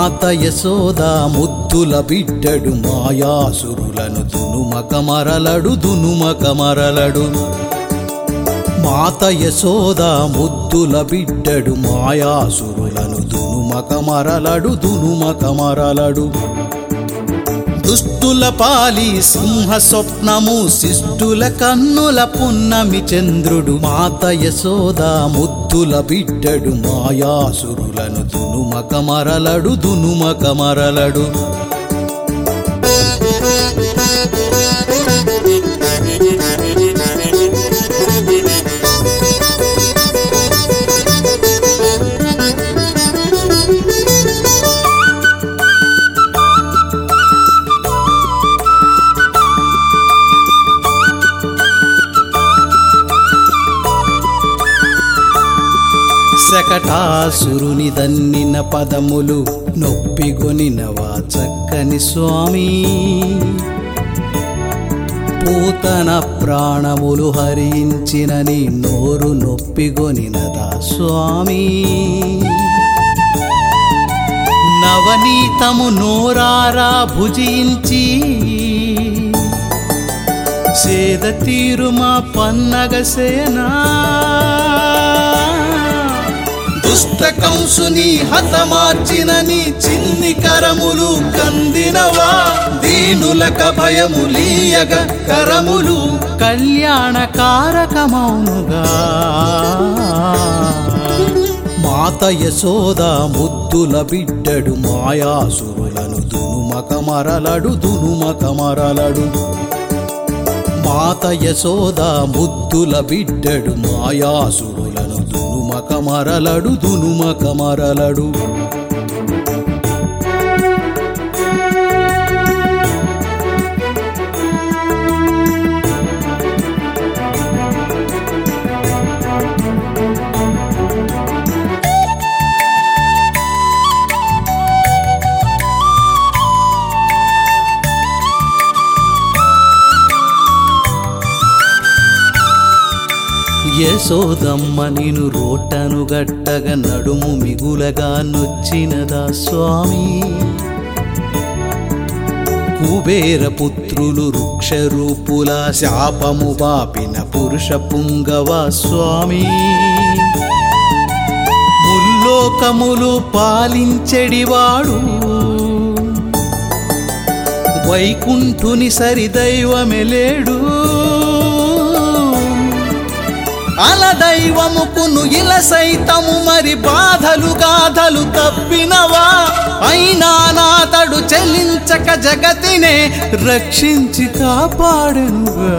మాత యశోద ముద్దుల బిడ్డడు మాయాసురులను దునుమక మరలడు దునుమక మరలడు మాత యశోద ముద్దుల బిడ్డడు మాయాసురులను దునుమక మరలడు దునుమక మరలడు దుష్టుల పాలి సింహ స్వప్నము శిష్టుల కన్నుల పున్నమి చంద్రుడు మాత యశోద ముద్దుల బిడ్డడు మాయాసురులను దునుమక మరలడు దునుమక మరలడు. శకటాసురుని దన్నిన పదములు నొప్పిగొనినవా చక్కని స్వామి. పూతన ప్రాణములు హరించినని నోరు నొప్పిగొనినదా స్వామి. నవనీతము నోరారా భుజించి సేద తీరు మా సేనా దుష్ట కంసుని హతమార్చిన నీ చిన్ని కరములు కందినవా? దీనులక భయములీయగ కరములు కళ్యాణ కారకమౌనుగా మాత యశోద ముద్దుల బిడ్డడు మాయాసురులను దునుమక మరలడు దునుమక మరలడు. మాత యశోద ముద్దుల బిడ్డడు మాయాసురులను మరలడు దునుమక మరలడు యశోదమ్మ నిను రోటను గట్టగ నడుము మిగులగా నొచ్చినదా స్వామి? కుబేర పుత్రులు వృక్షరూపుల శాపము బాపిన పురుష పుంగవ స్వామి? ముల్లోకములు పాలించెడివాడు వైకుంఠుని సరిదైవమెలేడు అలదైవముకును ఇల సైతము మరి బాధలు గాథలు తప్పినవా? అయినా నాతడు చెల్లించక జగతినే రక్షించి కాపాడనుగా.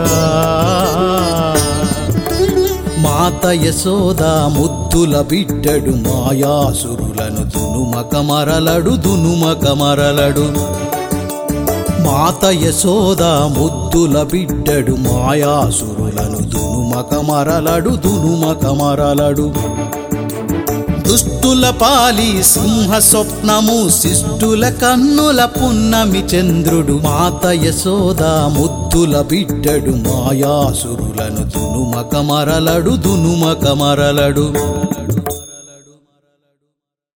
మాత యశోద ముద్దుల బిడ్డడు మాయాసురులను దునుమక మరలడు దునుమక మరలడు మాత యశోద ముద్దుల బిడ్డడు మాయాసురులను దును మకమరలడు దునుమకమరలడు దుష్టుల పాలి సింహ స్వప్నము శిష్టుల కన్నుల పున్నమి చంద్రుడు మాత యశోద ముద్దుల బిడ్డడు మాయాసురులను దునుమక దునుమకమరలడు